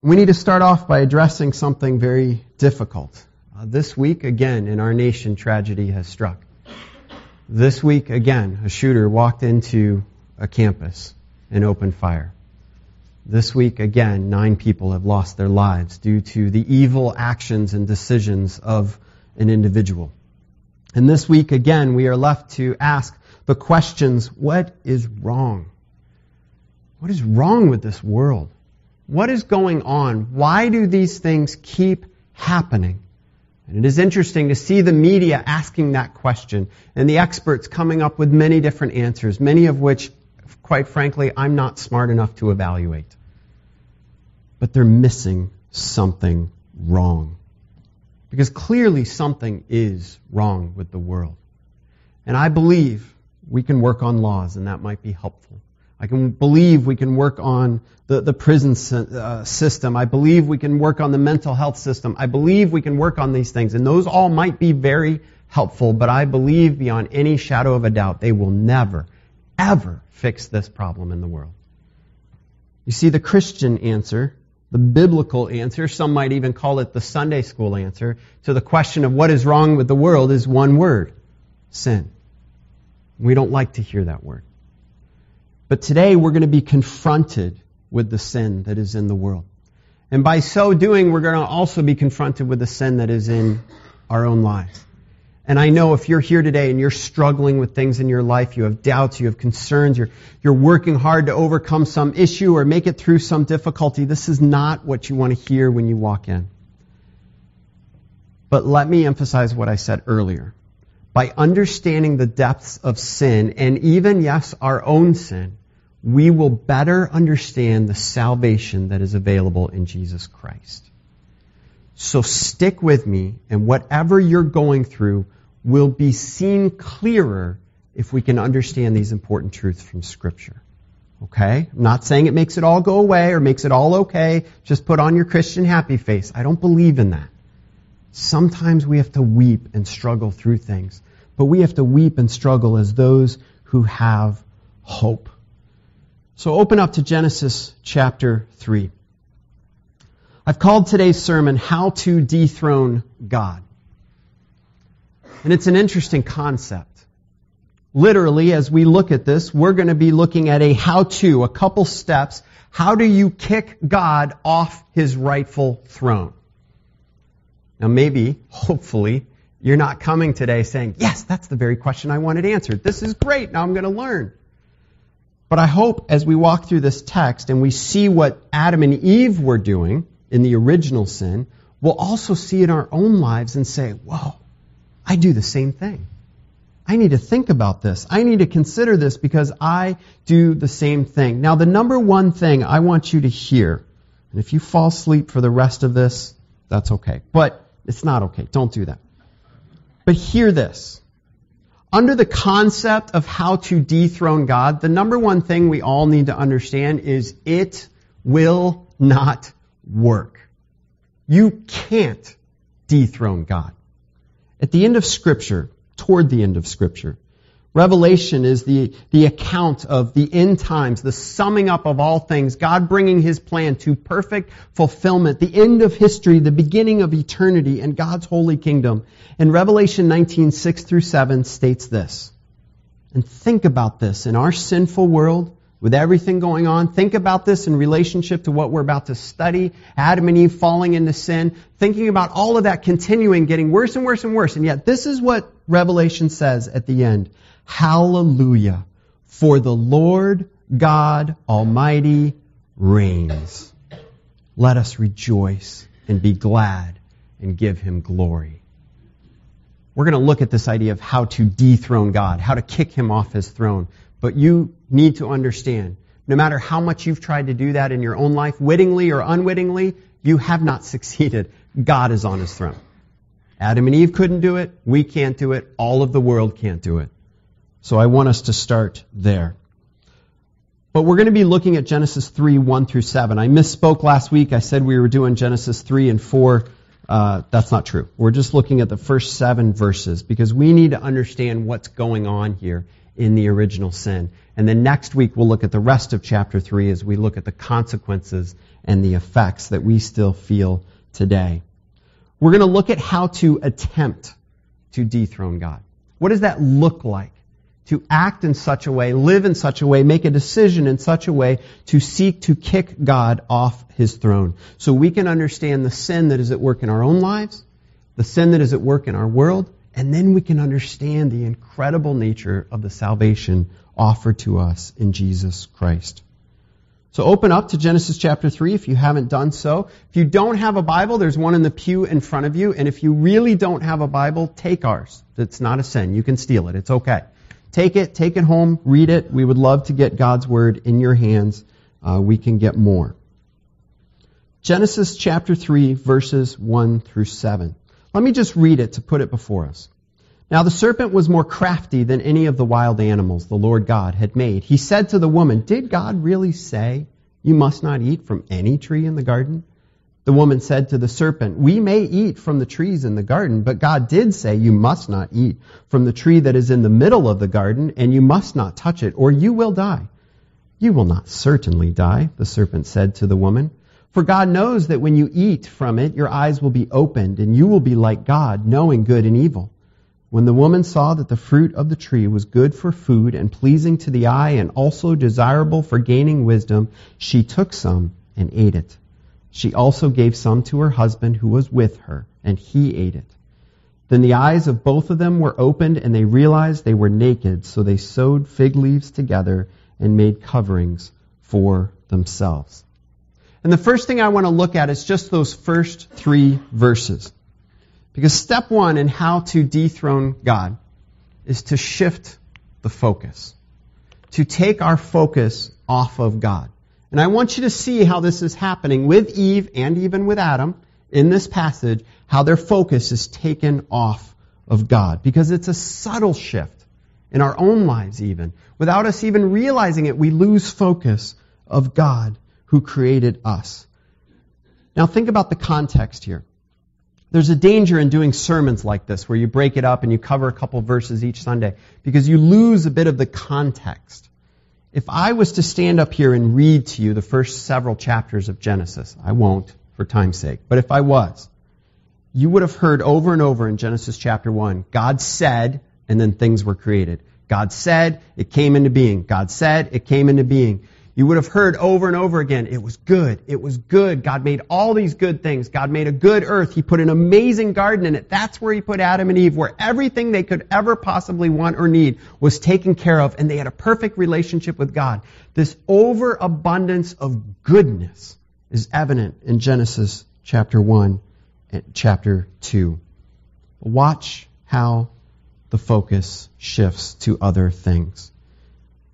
We need to start off by addressing something very difficult. Uh, this week, again, in our nation, tragedy has struck. This week, again, a shooter walked into a campus and opened fire. This week, again, nine people have lost their lives due to the evil actions and decisions of an individual. And this week, again, we are left to ask the questions, what is wrong? What is wrong with this world? What is going on? Why do these things keep happening? And it is interesting to see the media asking that question and the experts coming up with many different answers, many of which, quite frankly, I'm not smart enough to evaluate. But they're missing something wrong. Because clearly something is wrong with the world. And I believe we can work on laws and that might be helpful. I can believe we can work on the, the prison uh, system. I believe we can work on the mental health system. I believe we can work on these things. And those all might be very helpful, but I believe beyond any shadow of a doubt they will never, ever fix this problem in the world. You see, the Christian answer, the biblical answer, some might even call it the Sunday school answer, to the question of what is wrong with the world is one word sin. We don't like to hear that word. But today we're going to be confronted with the sin that is in the world. And by so doing, we're going to also be confronted with the sin that is in our own lives. And I know if you're here today and you're struggling with things in your life, you have doubts, you have concerns, you're, you're working hard to overcome some issue or make it through some difficulty, this is not what you want to hear when you walk in. But let me emphasize what I said earlier. By understanding the depths of sin and even, yes, our own sin, we will better understand the salvation that is available in Jesus Christ. So stick with me, and whatever you're going through will be seen clearer if we can understand these important truths from Scripture. Okay? I'm not saying it makes it all go away or makes it all okay. Just put on your Christian happy face. I don't believe in that. Sometimes we have to weep and struggle through things, but we have to weep and struggle as those who have hope. So open up to Genesis chapter 3. I've called today's sermon, How to Dethrone God. And it's an interesting concept. Literally, as we look at this, we're going to be looking at a how to, a couple steps. How do you kick God off his rightful throne? Now maybe, hopefully, you're not coming today saying, yes, that's the very question I wanted answered. This is great. Now I'm going to learn. But I hope as we walk through this text and we see what Adam and Eve were doing in the original sin, we'll also see in our own lives and say, whoa, I do the same thing. I need to think about this. I need to consider this because I do the same thing. Now, the number one thing I want you to hear, and if you fall asleep for the rest of this, that's okay. But it's not okay. Don't do that. But hear this under the concept of how to dethrone God, the number one thing we all need to understand is it will not work. You can't dethrone God. At the end of Scripture, toward the end of Scripture, Revelation is the, the account of the end times, the summing up of all things, God bringing His plan to perfect fulfillment, the end of history, the beginning of eternity, and God's holy kingdom. And Revelation 19, 6 through 7 states this. And think about this. In our sinful world, with everything going on, think about this in relationship to what we're about to study. Adam and Eve falling into sin, thinking about all of that continuing, getting worse and worse and worse. And yet this is what Revelation says at the end. Hallelujah. For the Lord God Almighty reigns. Let us rejoice and be glad and give him glory. We're going to look at this idea of how to dethrone God, how to kick him off his throne. But you need to understand, no matter how much you've tried to do that in your own life, wittingly or unwittingly, you have not succeeded. God is on his throne. Adam and Eve couldn't do it. We can't do it. All of the world can't do it. So I want us to start there. But we're going to be looking at Genesis 3, 1 through 7. I misspoke last week. I said we were doing Genesis 3 and 4. Uh, that's not true. We're just looking at the first seven verses because we need to understand what's going on here in the original sin. And then next week we'll look at the rest of chapter 3 as we look at the consequences and the effects that we still feel today. We're going to look at how to attempt to dethrone God. What does that look like? To act in such a way, live in such a way, make a decision in such a way to seek to kick God off his throne. So we can understand the sin that is at work in our own lives, the sin that is at work in our world, and then we can understand the incredible nature of the salvation offered to us in Jesus Christ. So open up to Genesis chapter 3 if you haven't done so. If you don't have a Bible, there's one in the pew in front of you. And if you really don't have a Bible, take ours. It's not a sin. You can steal it. It's okay. Take it, take it home, read it. We would love to get God's Word in your hands. Uh, we can get more. Genesis chapter 3, verses 1 through 7. Let me just read it to put it before us. Now the serpent was more crafty than any of the wild animals the Lord God had made. He said to the woman, Did God really say, You must not eat from any tree in the garden? The woman said to the serpent, We may eat from the trees in the garden, but God did say, You must not eat from the tree that is in the middle of the garden, and you must not touch it, or you will die. You will not certainly die, the serpent said to the woman. For God knows that when you eat from it, your eyes will be opened, and you will be like God, knowing good and evil. When the woman saw that the fruit of the tree was good for food and pleasing to the eye and also desirable for gaining wisdom, she took some and ate it. She also gave some to her husband who was with her, and he ate it. Then the eyes of both of them were opened, and they realized they were naked, so they sewed fig leaves together and made coverings for themselves. And the first thing I want to look at is just those first three verses. Because step one in how to dethrone God is to shift the focus, to take our focus off of God. And I want you to see how this is happening with Eve and even with Adam in this passage, how their focus is taken off of God. Because it's a subtle shift in our own lives even. Without us even realizing it, we lose focus of God who created us. Now think about the context here. There's a danger in doing sermons like this where you break it up and you cover a couple verses each Sunday because you lose a bit of the context. If I was to stand up here and read to you the first several chapters of Genesis, I won't for time's sake, but if I was, you would have heard over and over in Genesis chapter 1, God said, and then things were created. God said, it came into being. God said, it came into being. You would have heard over and over again, it was good. It was good. God made all these good things. God made a good earth. He put an amazing garden in it. That's where He put Adam and Eve, where everything they could ever possibly want or need was taken care of, and they had a perfect relationship with God. This overabundance of goodness is evident in Genesis chapter 1 and chapter 2. Watch how the focus shifts to other things.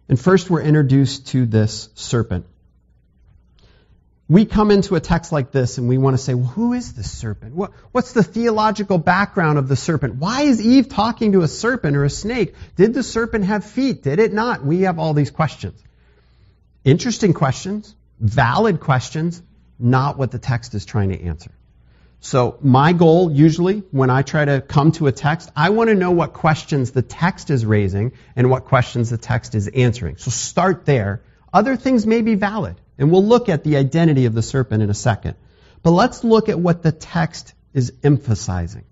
And first, we're introduced to this serpent. We come into a text like this and we want to say, well, who is this serpent? What, what's the theological background of the serpent? Why is Eve talking to a serpent or a snake? Did the serpent have feet? Did it not? We have all these questions. Interesting questions, valid questions, not what the text is trying to answer. So my goal usually when I try to come to a text, I want to know what questions the text is raising and what questions the text is answering. So start there. Other things may be valid, and we'll look at the identity of the serpent in a second. But let's look at what the text is emphasizing.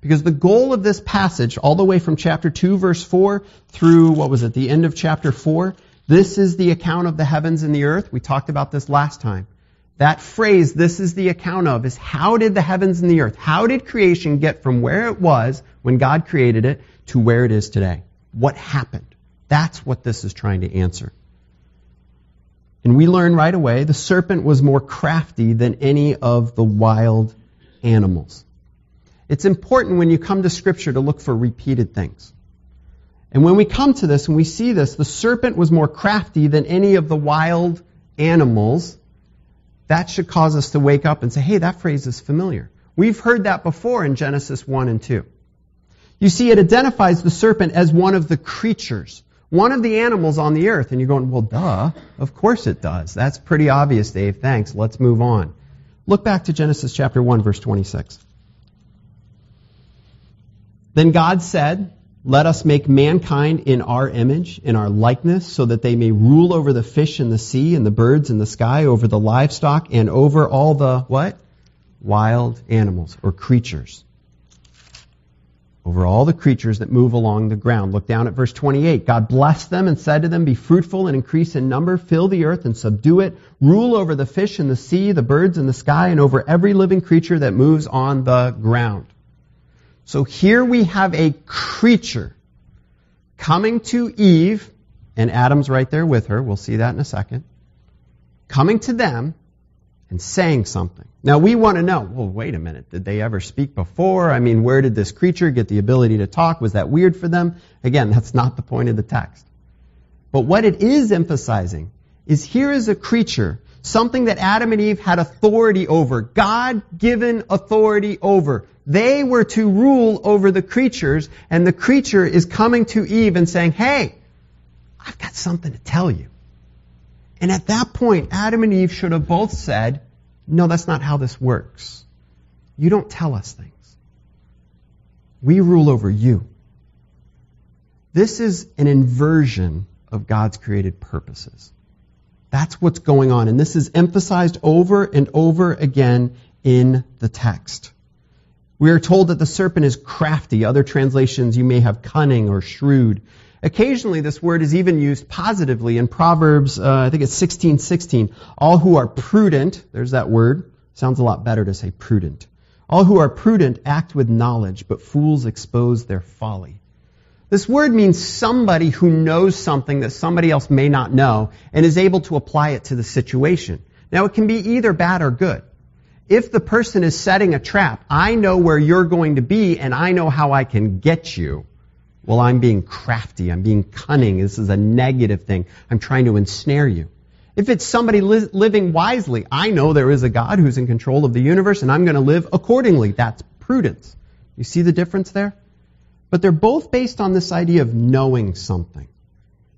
Because the goal of this passage, all the way from chapter 2 verse 4 through, what was it, the end of chapter 4, this is the account of the heavens and the earth. We talked about this last time. That phrase, this is the account of, is how did the heavens and the earth, how did creation get from where it was when God created it to where it is today? What happened? That's what this is trying to answer. And we learn right away the serpent was more crafty than any of the wild animals. It's important when you come to Scripture to look for repeated things. And when we come to this and we see this, the serpent was more crafty than any of the wild animals that should cause us to wake up and say, hey, that phrase is familiar. We've heard that before in Genesis 1 and 2. You see, it identifies the serpent as one of the creatures, one of the animals on the earth. And you're going, well, duh, of course it does. That's pretty obvious, Dave. Thanks. Let's move on. Look back to Genesis chapter 1, verse 26. Then God said, Let us make mankind in our image, in our likeness, so that they may rule over the fish in the sea and the birds in the sky, over the livestock, and over all the what? Wild animals or creatures over all the creatures that move along the ground. Look down at verse 28. God blessed them and said to them, Be fruitful and increase in number, fill the earth and subdue it, rule over the fish in the sea, the birds in the sky, and over every living creature that moves on the ground. So here we have a creature coming to Eve, and Adam's right there with her. We'll see that in a second. Coming to them and saying something. Now we want to know, well, wait a minute, did they ever speak before? I mean, where did this creature get the ability to talk? Was that weird for them? Again, that's not the point of the text. But what it is emphasizing is here is a creature, something that Adam and Eve had authority over, God given authority over. They were to rule over the creatures, and the creature is coming to Eve and saying, hey, I've got something to tell you. And at that point, Adam and Eve should have both said, no, that's not how this works. You don't tell us things. We rule over you. This is an inversion of God's created purposes. That's what's going on. And this is emphasized over and over again in the text. We are told that the serpent is crafty. Other translations you may have cunning or shrewd. Occasionally, this word is even used positively in Proverbs, uh, I think it's 16, 16. All who are prudent, there's that word. Sounds a lot better to say prudent. All who are prudent act with knowledge, but fools expose their folly. This word means somebody who knows something that somebody else may not know and is able to apply it to the situation. Now, it can be either bad or good. If the person is setting a trap, I know where you're going to be and I know how I can get you well, I'm being crafty. I'm being cunning. This is a negative thing. I'm trying to ensnare you. If it's somebody li- living wisely, I know there is a God who's in control of the universe and I'm going to live accordingly. That's prudence. You see the difference there? But they're both based on this idea of knowing something.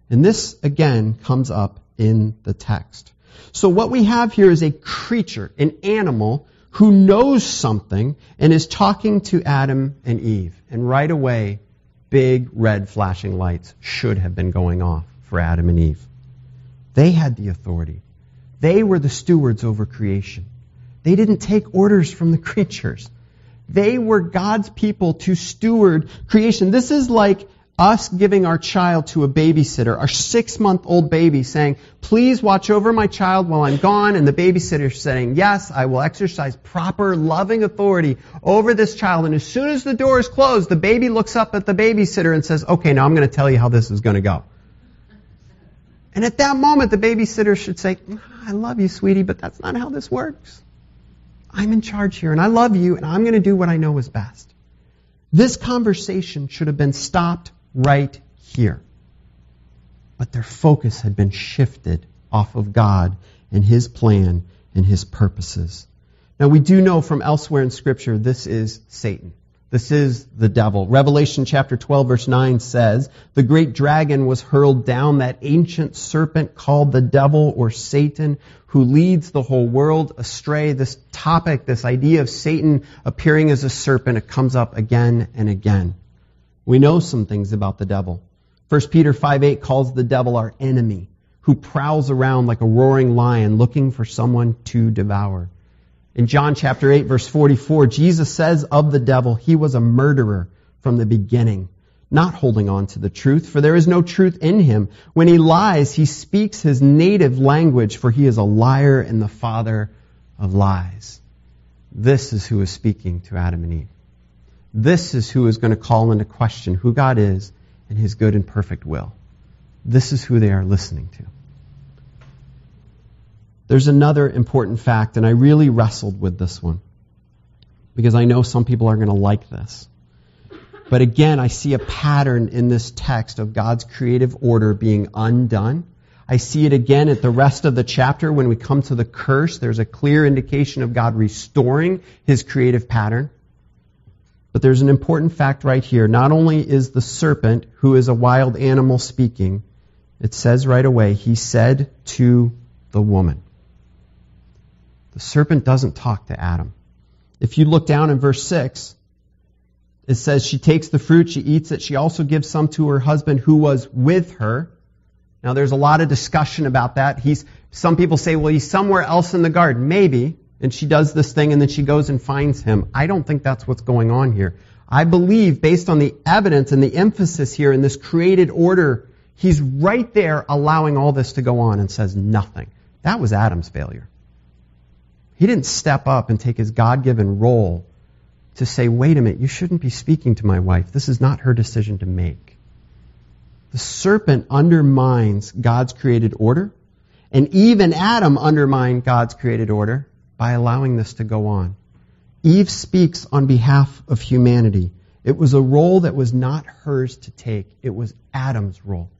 And this, again, comes up in the text. So what we have here is a creature, an animal, who knows something and is talking to Adam and Eve. And right away, big red flashing lights should have been going off for Adam and Eve. They had the authority. They were the stewards over creation. They didn't take orders from the creatures. They were God's people to steward creation. This is like us giving our child to a babysitter, our six month old baby saying, please watch over my child while I'm gone, and the babysitter saying, yes, I will exercise proper loving authority over this child. And as soon as the door is closed, the baby looks up at the babysitter and says, okay, now I'm going to tell you how this is going to go. And at that moment, the babysitter should say, I love you, sweetie, but that's not how this works. I'm in charge here, and I love you, and I'm going to do what I know is best. This conversation should have been stopped right here. But their focus had been shifted off of God and His plan and His purposes. Now we do know from elsewhere in Scripture this is Satan. This is the devil. Revelation chapter 12 verse 9 says, The great dragon was hurled down, that ancient serpent called the devil or Satan, who leads the whole world astray. This topic, this idea of Satan appearing as a serpent, it comes up again and again. We know some things about the devil. 1 Peter 5 8 calls the devil our enemy, who prowls around like a roaring lion looking for someone to devour. In John chapter 8 verse 44, Jesus says of the devil, he was a murderer from the beginning, not holding on to the truth, for there is no truth in him. When he lies, he speaks his native language, for he is a liar and the father of lies. This is who is speaking to Adam and Eve. This is who is going to call into question who God is and his good and perfect will. This is who they are listening to. There's another important fact, and I really wrestled with this one because I know some people are going to like this. But again, I see a pattern in this text of God's creative order being undone. I see it again at the rest of the chapter when we come to the curse. There's a clear indication of God restoring his creative pattern. But there's an important fact right here. Not only is the serpent, who is a wild animal, speaking, it says right away, he said to the woman. The serpent doesn't talk to Adam. If you look down in verse 6, It says she takes the fruit, she eats it, she also gives some to her husband who was with her. Now there's a lot of discussion about that. He's, some people say, well, he's somewhere else in the garden. Maybe. And she does this thing and then she goes and finds him. I don't think that's what's going on here. I believe based on the evidence and the emphasis here in this created order, he's right there allowing all this to go on and says nothing. That was Adam's failure. He didn't step up and take his God-given role to say, wait a minute, you shouldn't be speaking to my wife. This is not her decision to make. The serpent undermines God's created order, and even Adam undermined God's created order by allowing this to go on. Eve speaks on behalf of humanity. It was a role that was not hers to take. It was Adam's role.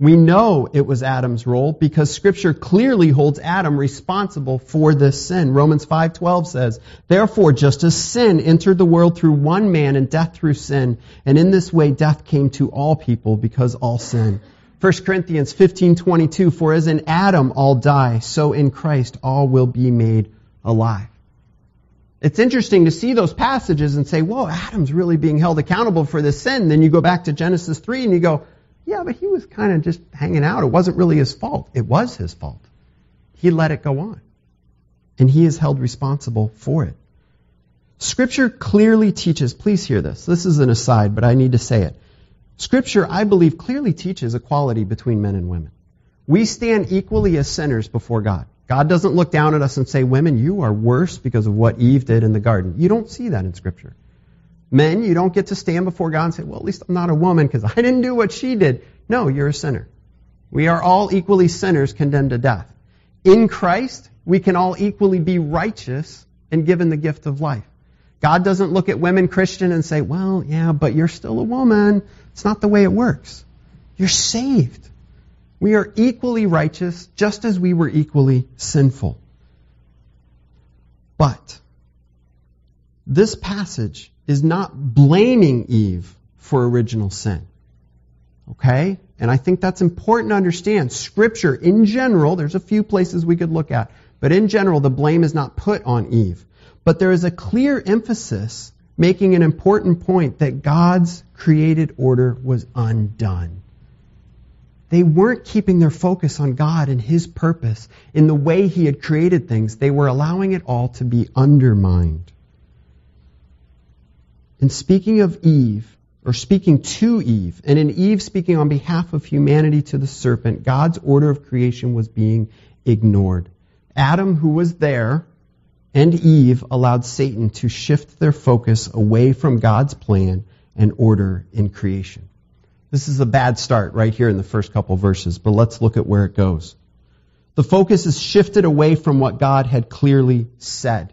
We know it was Adam's role because scripture clearly holds Adam responsible for this sin. Romans 5:12 says, "Therefore just as sin entered the world through one man and death through sin, and in this way death came to all people because all sin." 1 Corinthians 15:22, "For as in Adam all die, so in Christ all will be made alive." It's interesting to see those passages and say, "Whoa, Adam's really being held accountable for this sin." Then you go back to Genesis 3 and you go, yeah, but he was kind of just hanging out. It wasn't really his fault. It was his fault. He let it go on. And he is held responsible for it. Scripture clearly teaches, please hear this. This is an aside, but I need to say it. Scripture, I believe, clearly teaches equality between men and women. We stand equally as sinners before God. God doesn't look down at us and say, Women, you are worse because of what Eve did in the garden. You don't see that in Scripture. Men, you don't get to stand before God and say, well, at least I'm not a woman because I didn't do what she did. No, you're a sinner. We are all equally sinners condemned to death. In Christ, we can all equally be righteous and given the gift of life. God doesn't look at women Christian and say, well, yeah, but you're still a woman. It's not the way it works. You're saved. We are equally righteous just as we were equally sinful. But this passage is not blaming Eve for original sin. Okay? And I think that's important to understand. Scripture, in general, there's a few places we could look at, but in general, the blame is not put on Eve. But there is a clear emphasis making an important point that God's created order was undone. They weren't keeping their focus on God and His purpose in the way He had created things. They were allowing it all to be undermined. In speaking of Eve, or speaking to Eve, and in Eve speaking on behalf of humanity to the serpent, God's order of creation was being ignored. Adam, who was there, and Eve allowed Satan to shift their focus away from God's plan and order in creation. This is a bad start right here in the first couple verses, but let's look at where it goes. The focus is shifted away from what God had clearly said.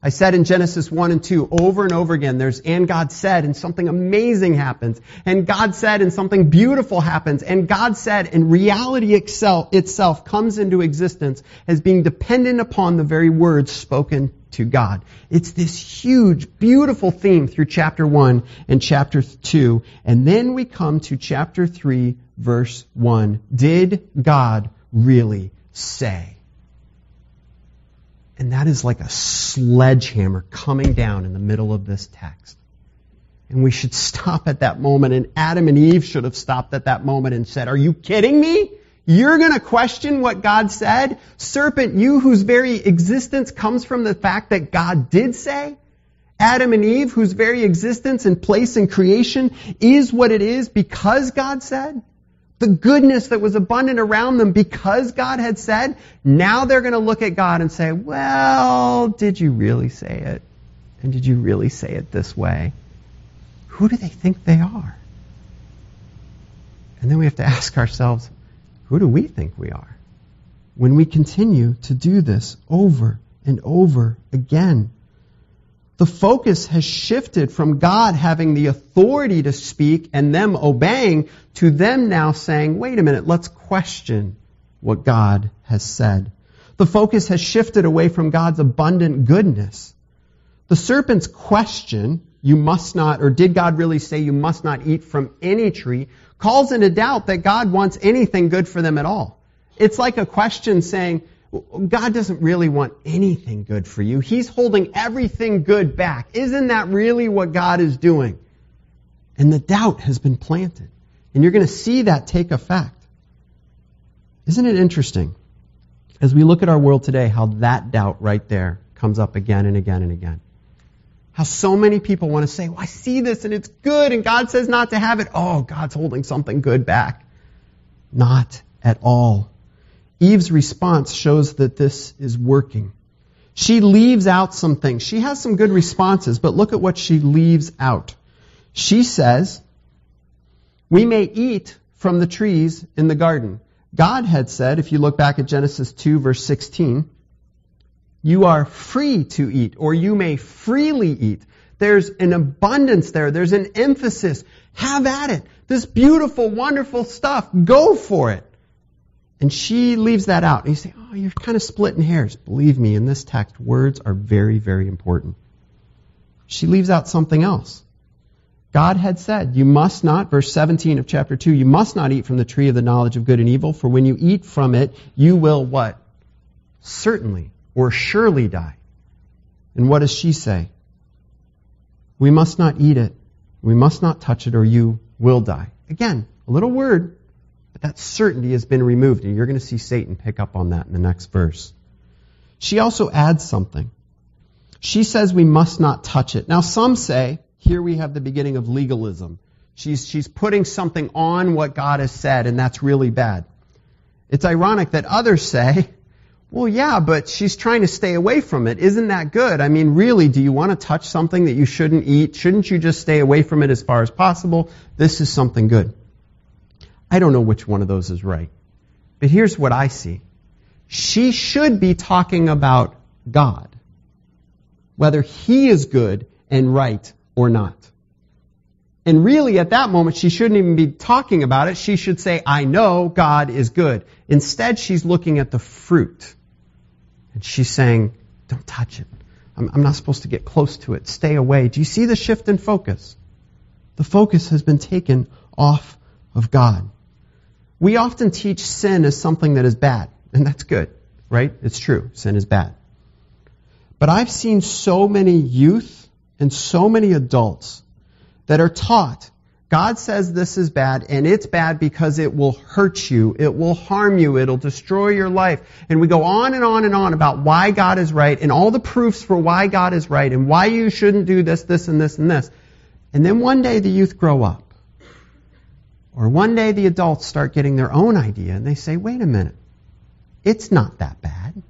I said in Genesis 1 and 2 over and over again, there's, and God said, and something amazing happens. And God said, and something beautiful happens. And God said, and reality itself, itself comes into existence as being dependent upon the very words spoken to God. It's this huge, beautiful theme through chapter 1 and chapter 2. And then we come to chapter 3, verse 1. Did God really say? And that is like a sledgehammer coming down in the middle of this text. And we should stop at that moment, and Adam and Eve should have stopped at that moment and said, Are you kidding me? You're going to question what God said? Serpent, you whose very existence comes from the fact that God did say? Adam and Eve, whose very existence and place in creation is what it is because God said? The goodness that was abundant around them because God had said, now they're going to look at God and say, well, did you really say it? And did you really say it this way? Who do they think they are? And then we have to ask ourselves, who do we think we are? When we continue to do this over and over again. The focus has shifted from God having the authority to speak and them obeying to them now saying, wait a minute, let's question what God has said. The focus has shifted away from God's abundant goodness. The serpent's question, you must not, or did God really say you must not eat from any tree, calls into doubt that God wants anything good for them at all. It's like a question saying, God doesn't really want anything good for you. He's holding everything good back. Isn't that really what God is doing? And the doubt has been planted. And you're going to see that take effect. Isn't it interesting? As we look at our world today, how that doubt right there comes up again and again and again. How so many people want to say, well, I see this and it's good and God says not to have it. Oh, God's holding something good back. Not at all. Eve's response shows that this is working. She leaves out some things. She has some good responses, but look at what she leaves out. She says, we may eat from the trees in the garden. God had said, if you look back at Genesis 2 verse 16, you are free to eat, or you may freely eat. There's an abundance there. There's an emphasis. Have at it. This beautiful, wonderful stuff. Go for it. And she leaves that out. And you say, oh, you're kind of splitting hairs. Believe me, in this text, words are very, very important. She leaves out something else. God had said, you must not, verse 17 of chapter 2, you must not eat from the tree of the knowledge of good and evil, for when you eat from it, you will what? Certainly or surely die. And what does she say? We must not eat it. We must not touch it or you will die. Again, a little word, but that certainty has been removed. And you're going to see Satan pick up on that in the next verse. She also adds something. She says we must not touch it. Now some say, here we have the beginning of legalism. She's, she's putting something on what God has said, and that's really bad. It's ironic that others say, well, yeah, but she's trying to stay away from it. Isn't that good? I mean, really, do you want to touch something that you shouldn't eat? Shouldn't you just stay away from it as far as possible? This is something good. I don't know which one of those is right. But here's what I see. She should be talking about God. Whether He is good and right or not. And really, at that moment, she shouldn't even be talking about it. She should say, I know God is good. Instead, she's looking at the fruit. And she's saying, don't touch it. I'm, I'm not supposed to get close to it. Stay away. Do you see the shift in focus? The focus has been taken off of God. We often teach sin as something that is bad, and that's good, right? It's true. Sin is bad. But I've seen so many youth and so many adults that are taught God says this is bad, and it's bad because it will hurt you, it will harm you, it'll destroy your life. And we go on and on and on about why God is right, and all the proofs for why God is right, and why you shouldn't do this, this, and this, and this. And then one day the youth grow up. Or one day the adults start getting their own idea, and they say, wait a minute, it's not that bad.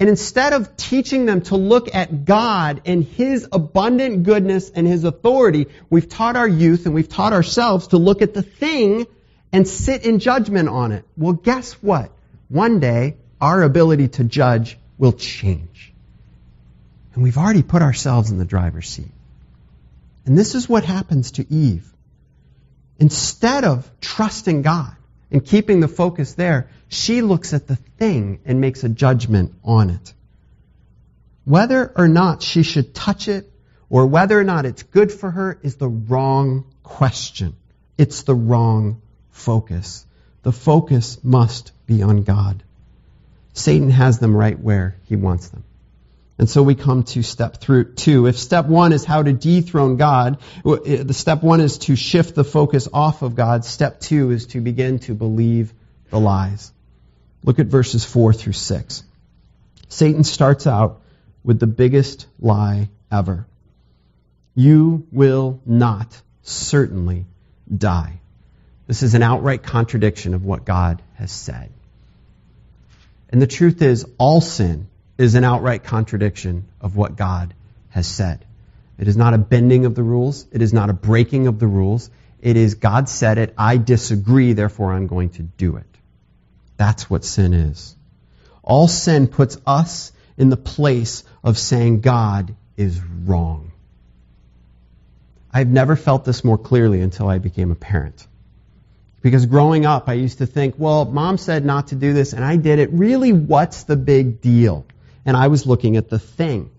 And instead of teaching them to look at God and His abundant goodness and His authority, we've taught our youth and we've taught ourselves to look at the thing and sit in judgment on it. Well, guess what? One day, our ability to judge will change. And we've already put ourselves in the driver's seat. And this is what happens to Eve. Instead of trusting God, and keeping the focus there, she looks at the thing and makes a judgment on it. Whether or not she should touch it or whether or not it's good for her is the wrong question. It's the wrong focus. The focus must be on God. Satan has them right where he wants them. And so we come to step through two. If step one is how to dethrone God, the step one is to shift the focus off of God. Step two is to begin to believe the lies. Look at verses four through six. Satan starts out with the biggest lie ever. You will not certainly die. This is an outright contradiction of what God has said. And the truth is, all sin is an outright contradiction of what God has said. It is not a bending of the rules. It is not a breaking of the rules. It is God said it. I disagree, therefore I'm going to do it. That's what sin is. All sin puts us in the place of saying God is wrong. I've never felt this more clearly until I became a parent. Because growing up, I used to think, well, mom said not to do this and I did it. Really, what's the big deal? And I was looking at the thing.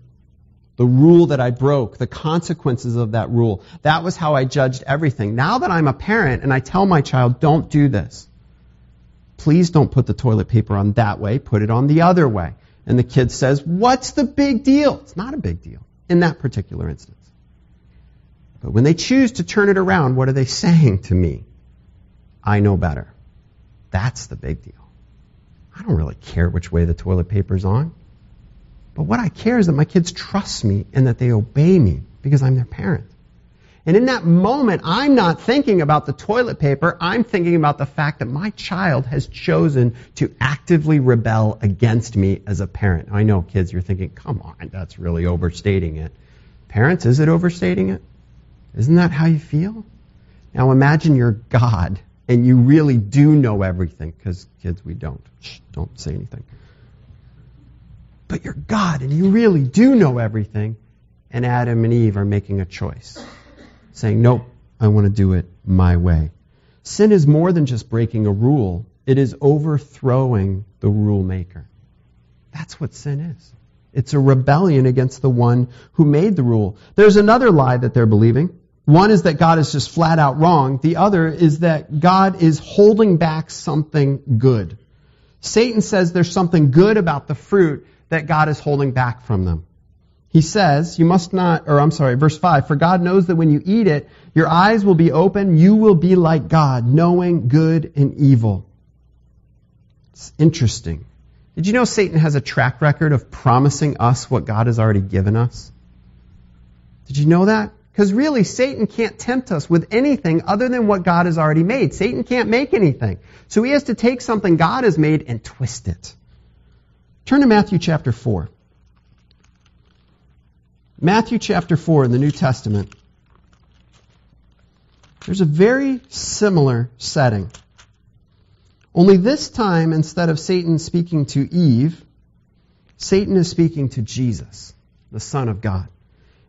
The rule that I broke, the consequences of that rule. That was how I judged everything. Now that I'm a parent and I tell my child, don't do this, please don't put the toilet paper on that way, put it on the other way. And the kid says, what's the big deal? It's not a big deal in that particular instance. But when they choose to turn it around, what are they saying to me? I know better. That's the big deal. I don't really care which way the toilet paper's on. But what I care is that my kids trust me and that they obey me because I'm their parent. And in that moment, I'm not thinking about the toilet paper. I'm thinking about the fact that my child has chosen to actively rebel against me as a parent. I know, kids, you're thinking, come on, that's really overstating it. Parents, is it overstating it? Isn't that how you feel? Now imagine you're God and you really do know everything, because kids, we don't. Shh, don't say anything. But you're God and you really do know everything, and Adam and Eve are making a choice, saying, Nope, I want to do it my way. Sin is more than just breaking a rule, it is overthrowing the rule maker. That's what sin is. It's a rebellion against the one who made the rule. There's another lie that they're believing. One is that God is just flat out wrong. The other is that God is holding back something good. Satan says there's something good about the fruit that God is holding back from them. He says, you must not, or I'm sorry, verse 5, for God knows that when you eat it, your eyes will be open, you will be like God, knowing good and evil. It's interesting. Did you know Satan has a track record of promising us what God has already given us? Did you know that? Because really, Satan can't tempt us with anything other than what God has already made. Satan can't make anything. So he has to take something God has made and twist it. Turn to Matthew chapter 4. Matthew chapter 4 in the New Testament. There's a very similar setting. Only this time, instead of Satan speaking to Eve, Satan is speaking to Jesus, the Son of God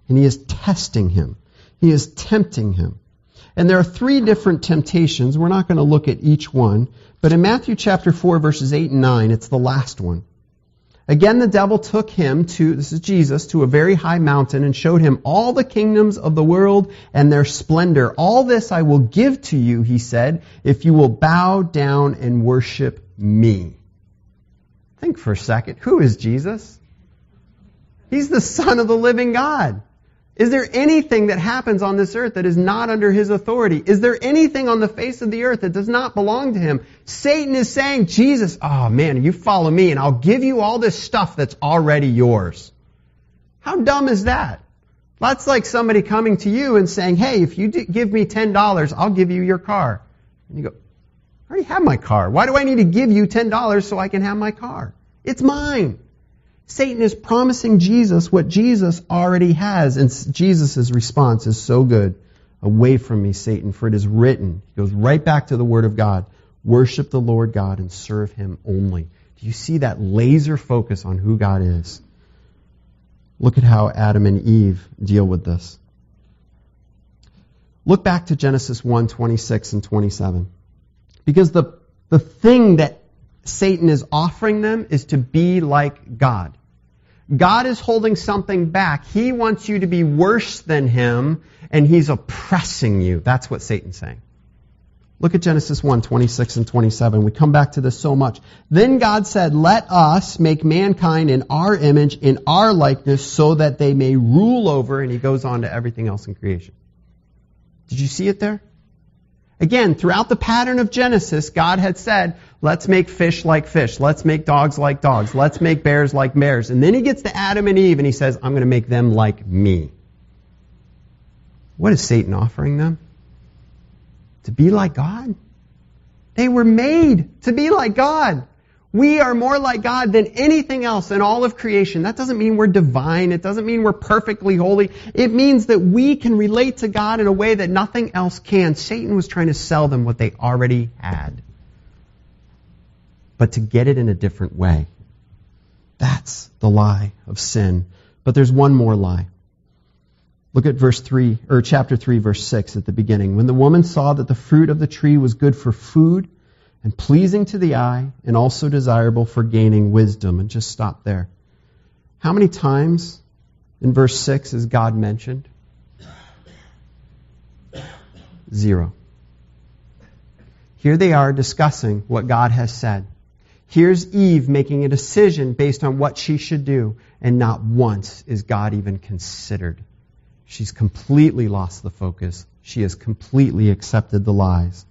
and he is testing him. He is tempting him. And there are three different temptations. We're not going to look at each one, but in Matthew chapter 4 verses 8 and 9, it's the last one. Again, the devil took him to, this is Jesus, to a very high mountain and showed him all the kingdoms of the world and their splendor. All this I will give to you, he said, if you will bow down and worship me. Think for a second. Who is Jesus? He's the Son of the living God. Is there anything that happens on this earth that is not under his authority? Is there anything on the face of the earth that does not belong to him? Satan is saying, Jesus, oh man, you follow me and I'll give you all this stuff that's already yours. How dumb is that? That's like somebody coming to you and saying, hey, if you give me $10, I'll give you your car. And you go, I already have my car. Why do I need to give you $10 so I can have my car? It's mine. Satan is promising Jesus what Jesus already has. And Jesus' response is so good. Away from me, Satan, for it is written. He goes right back to the Word of God. Worship the Lord God and serve Him only. Do you see that laser focus on who God is? Look at how Adam and Eve deal with this. Look back to Genesis 1, 26 and 27. Because the, the thing that Satan is offering them is to be like God. God is holding something back. He wants you to be worse than him, and he's oppressing you. That's what Satan's saying. Look at Genesis 1, 26 and 27. We come back to this so much. Then God said, Let us make mankind in our image, in our likeness, so that they may rule over, and he goes on to everything else in creation. Did you see it there? Again, throughout the pattern of Genesis, God had said, let's make fish like fish. Let's make dogs like dogs. Let's make bears like bears. And then he gets to Adam and Eve and he says, I'm going to make them like me. What is Satan offering them? To be like God? They were made to be like God. We are more like God than anything else in all of creation. That doesn't mean we're divine. It doesn't mean we're perfectly holy. It means that we can relate to God in a way that nothing else can. Satan was trying to sell them what they already had. But to get it in a different way. That's the lie of sin. But there's one more lie. Look at verse 3, or chapter 3, verse 6 at the beginning. When the woman saw that the fruit of the tree was good for food, and pleasing to the eye and also desirable for gaining wisdom. And just stop there. How many times in verse 6 is God mentioned? Zero. Here they are discussing what God has said. Here's Eve making a decision based on what she should do, and not once is God even considered. She's completely lost the focus. She has completely accepted the lies.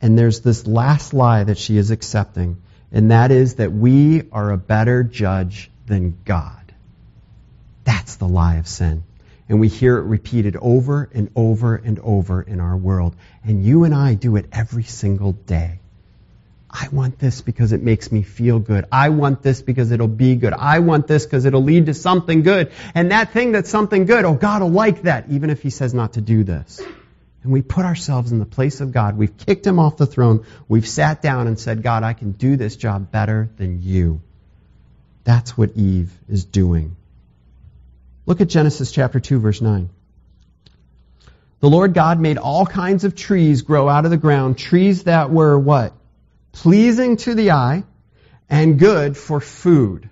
And there's this last lie that she is accepting, and that is that we are a better judge than God. That's the lie of sin. And we hear it repeated over and over and over in our world. And you and I do it every single day. I want this because it makes me feel good. I want this because it'll be good. I want this because it'll lead to something good. And that thing that's something good, oh, God will like that, even if He says not to do this. And we put ourselves in the place of God. We've kicked Him off the throne. We've sat down and said, God, I can do this job better than you. That's what Eve is doing. Look at Genesis chapter 2, verse 9. The Lord God made all kinds of trees grow out of the ground, trees that were what? pleasing to the eye, and good for food.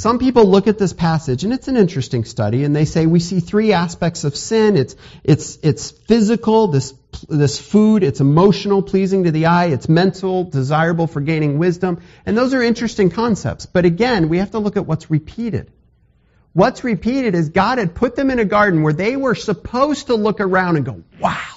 Some people look at this passage, and it's an interesting study, and they say we see three aspects of sin. It's, it's, it's physical, this, this food, it's emotional, pleasing to the eye, it's mental, desirable for gaining wisdom, and those are interesting concepts. But again, we have to look at what's repeated. What's repeated is God had put them in a garden where they were supposed to look around and go, wow,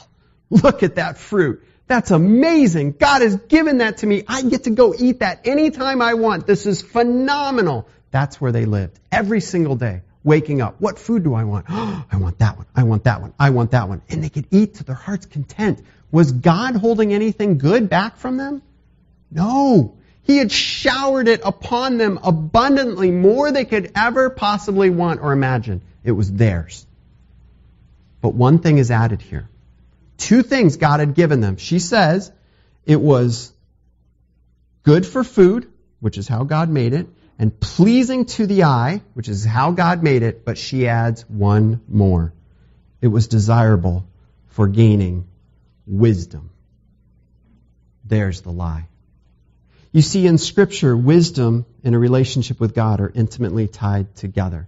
look at that fruit. That's amazing. God has given that to me. I get to go eat that anytime I want. This is phenomenal. That's where they lived every single day, waking up. What food do I want? I want that one. I want that one. I want that one. And they could eat to their heart's content. Was God holding anything good back from them? No. He had showered it upon them abundantly, more than they could ever possibly want or imagine. It was theirs. But one thing is added here. Two things God had given them. She says it was good for food, which is how God made it, and pleasing to the eye, which is how God made it, but she adds one more. It was desirable for gaining wisdom. There's the lie. You see, in Scripture, wisdom and a relationship with God are intimately tied together.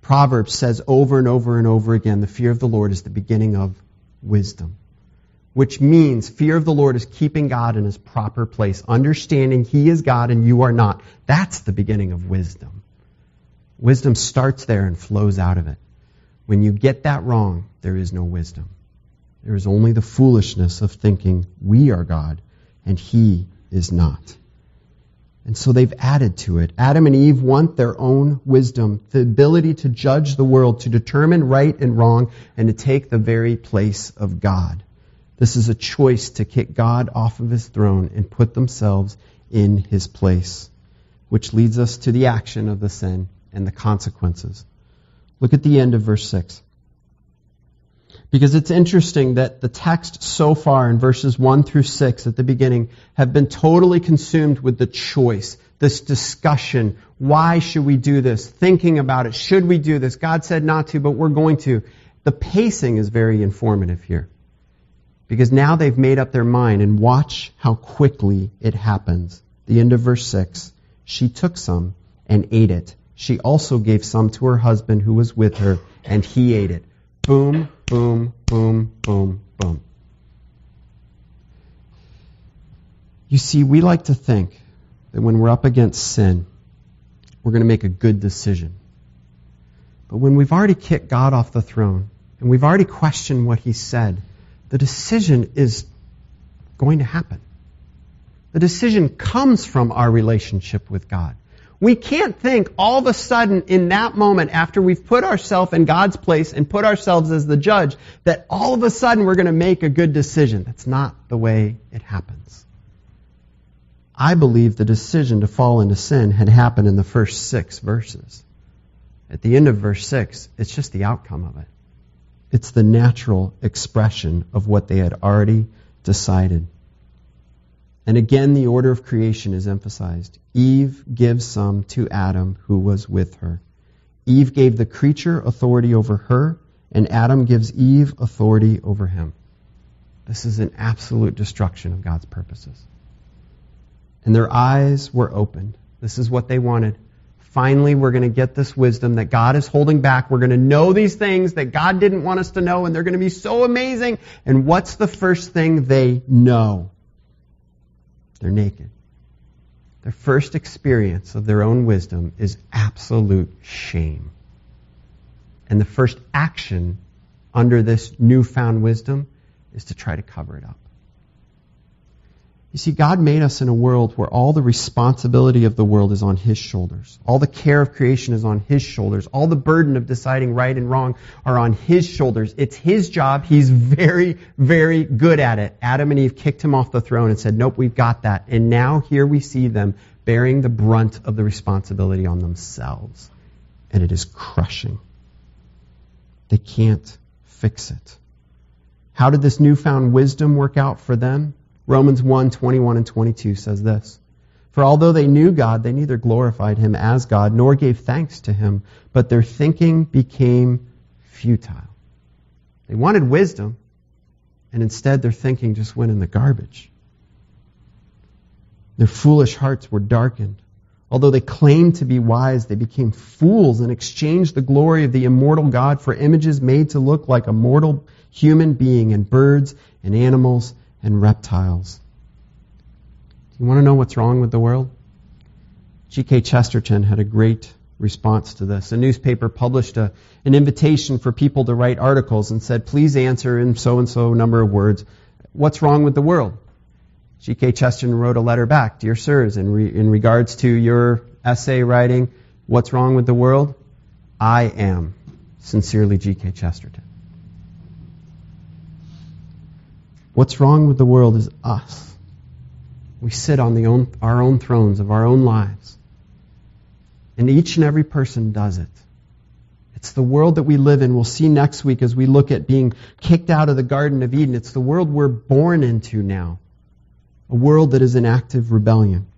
Proverbs says over and over and over again the fear of the Lord is the beginning of wisdom. Which means fear of the Lord is keeping God in his proper place, understanding he is God and you are not. That's the beginning of wisdom. Wisdom starts there and flows out of it. When you get that wrong, there is no wisdom. There is only the foolishness of thinking we are God and he is not. And so they've added to it. Adam and Eve want their own wisdom, the ability to judge the world, to determine right and wrong, and to take the very place of God. This is a choice to kick God off of his throne and put themselves in his place, which leads us to the action of the sin and the consequences. Look at the end of verse 6. Because it's interesting that the text so far in verses 1 through 6 at the beginning have been totally consumed with the choice, this discussion. Why should we do this? Thinking about it. Should we do this? God said not to, but we're going to. The pacing is very informative here. Because now they've made up their mind and watch how quickly it happens. The end of verse 6. She took some and ate it. She also gave some to her husband who was with her and he ate it. Boom, boom, boom, boom, boom. You see, we like to think that when we're up against sin, we're going to make a good decision. But when we've already kicked God off the throne and we've already questioned what He said, the decision is going to happen. The decision comes from our relationship with God. We can't think all of a sudden in that moment after we've put ourselves in God's place and put ourselves as the judge that all of a sudden we're going to make a good decision. That's not the way it happens. I believe the decision to fall into sin had happened in the first six verses. At the end of verse six, it's just the outcome of it. It's the natural expression of what they had already decided. And again, the order of creation is emphasized. Eve gives some to Adam, who was with her. Eve gave the creature authority over her, and Adam gives Eve authority over him. This is an absolute destruction of God's purposes. And their eyes were opened. This is what they wanted. Finally, we're going to get this wisdom that God is holding back. We're going to know these things that God didn't want us to know, and they're going to be so amazing. And what's the first thing they know? they're naked. Their first experience of their own wisdom is absolute shame. And the first action under this newfound wisdom is to try to cover it up. You see, God made us in a world where all the responsibility of the world is on His shoulders. All the care of creation is on His shoulders. All the burden of deciding right and wrong are on His shoulders. It's His job. He's very, very good at it. Adam and Eve kicked Him off the throne and said, nope, we've got that. And now here we see them bearing the brunt of the responsibility on themselves. And it is crushing. They can't fix it. How did this newfound wisdom work out for them? Romans 1 21 and 22 says this For although they knew God, they neither glorified him as God nor gave thanks to him, but their thinking became futile. They wanted wisdom, and instead their thinking just went in the garbage. Their foolish hearts were darkened. Although they claimed to be wise, they became fools and exchanged the glory of the immortal God for images made to look like a mortal human being and birds and animals and reptiles. Do you want to know what's wrong with the world? G.K. Chesterton had a great response to this. A newspaper published a, an invitation for people to write articles and said, please answer in so and so number of words, what's wrong with the world? G.K. Chesterton wrote a letter back, Dear sirs, in, re, in regards to your essay writing, what's wrong with the world? I am. Sincerely, G.K. Chesterton. What's wrong with the world is us. We sit on the own, our own thrones of our own lives. And each and every person does it. It's the world that we live in. We'll see next week as we look at being kicked out of the Garden of Eden. It's the world we're born into now. A world that is in active rebellion.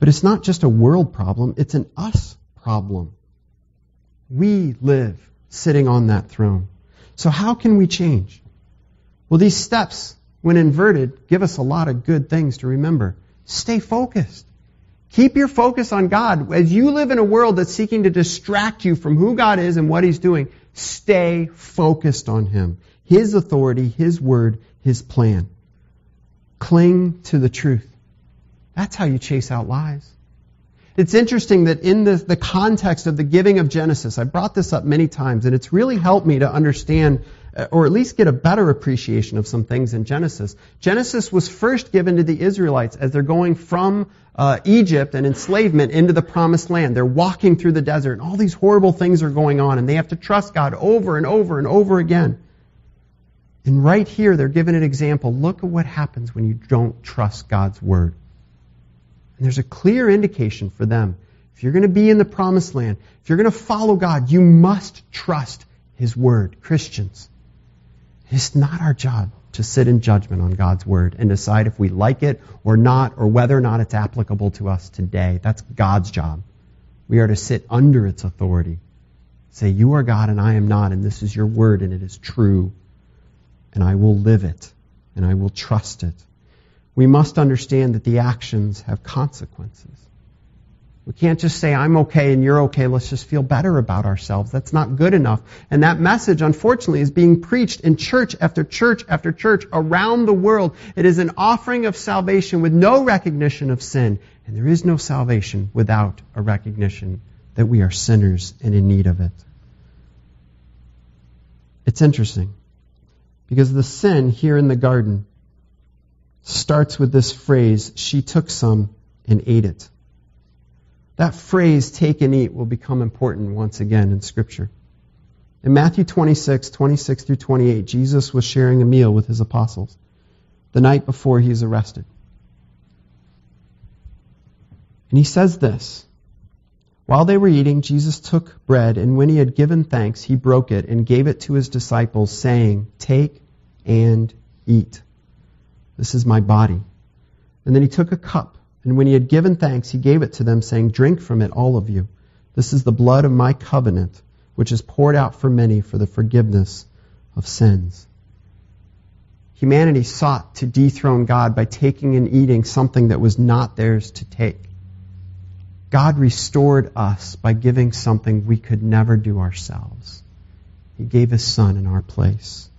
But it's not just a world problem, it's an us problem. We live sitting on that throne. So how can we change? Well, these steps when inverted, give us a lot of good things to remember. Stay focused. Keep your focus on God. As you live in a world that's seeking to distract you from who God is and what He's doing, stay focused on Him. His authority, His word, His plan. Cling to the truth. That's how you chase out lies. It's interesting that in the, the context of the giving of Genesis, I brought this up many times, and it's really helped me to understand or at least get a better appreciation of some things in Genesis. Genesis was first given to the Israelites as they're going from uh, Egypt and enslavement into the promised land. They're walking through the desert and all these horrible things are going on and they have to trust God over and over and over again. And right here, they're given an example. Look at what happens when you don't trust God's word. And there's a clear indication for them. If you're going to be in the promised land, if you're going to follow God, you must trust His word. Christians, it's not our job to sit in judgment on God's word and decide if we like it or not, or whether or not it's applicable to us today. That's God's job. We are to sit under its authority. Say, You are God and I am not, and this is your word and it is true. And I will live it and I will trust it. We must understand that the actions have consequences. We can't just say, I'm okay and you're okay, let's just feel better about ourselves. That's not good enough. And that message, unfortunately, is being preached in church after church after church around the world. It is an offering of salvation with no recognition of sin. And there is no salvation without a recognition that we are sinners and in need of it. It's interesting because the sin here in the garden starts with this phrase, she took some and ate it. That phrase, take and eat, will become important once again in Scripture. In Matthew 26, 26 through 28, Jesus was sharing a meal with his apostles the night before he arrested. And he says this While they were eating, Jesus took bread, and when he had given thanks, he broke it and gave it to his disciples, saying, Take and eat. This is my body. And then he took a cup. And when he had given thanks, he gave it to them, saying, Drink from it, all of you. This is the blood of my covenant, which is poured out for many for the forgiveness of sins. Humanity sought to dethrone God by taking and eating something that was not theirs to take. God restored us by giving something we could never do ourselves. He gave His Son in our place.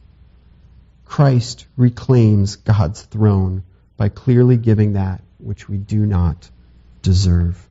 Christ reclaims God's throne by clearly giving that which we do not deserve.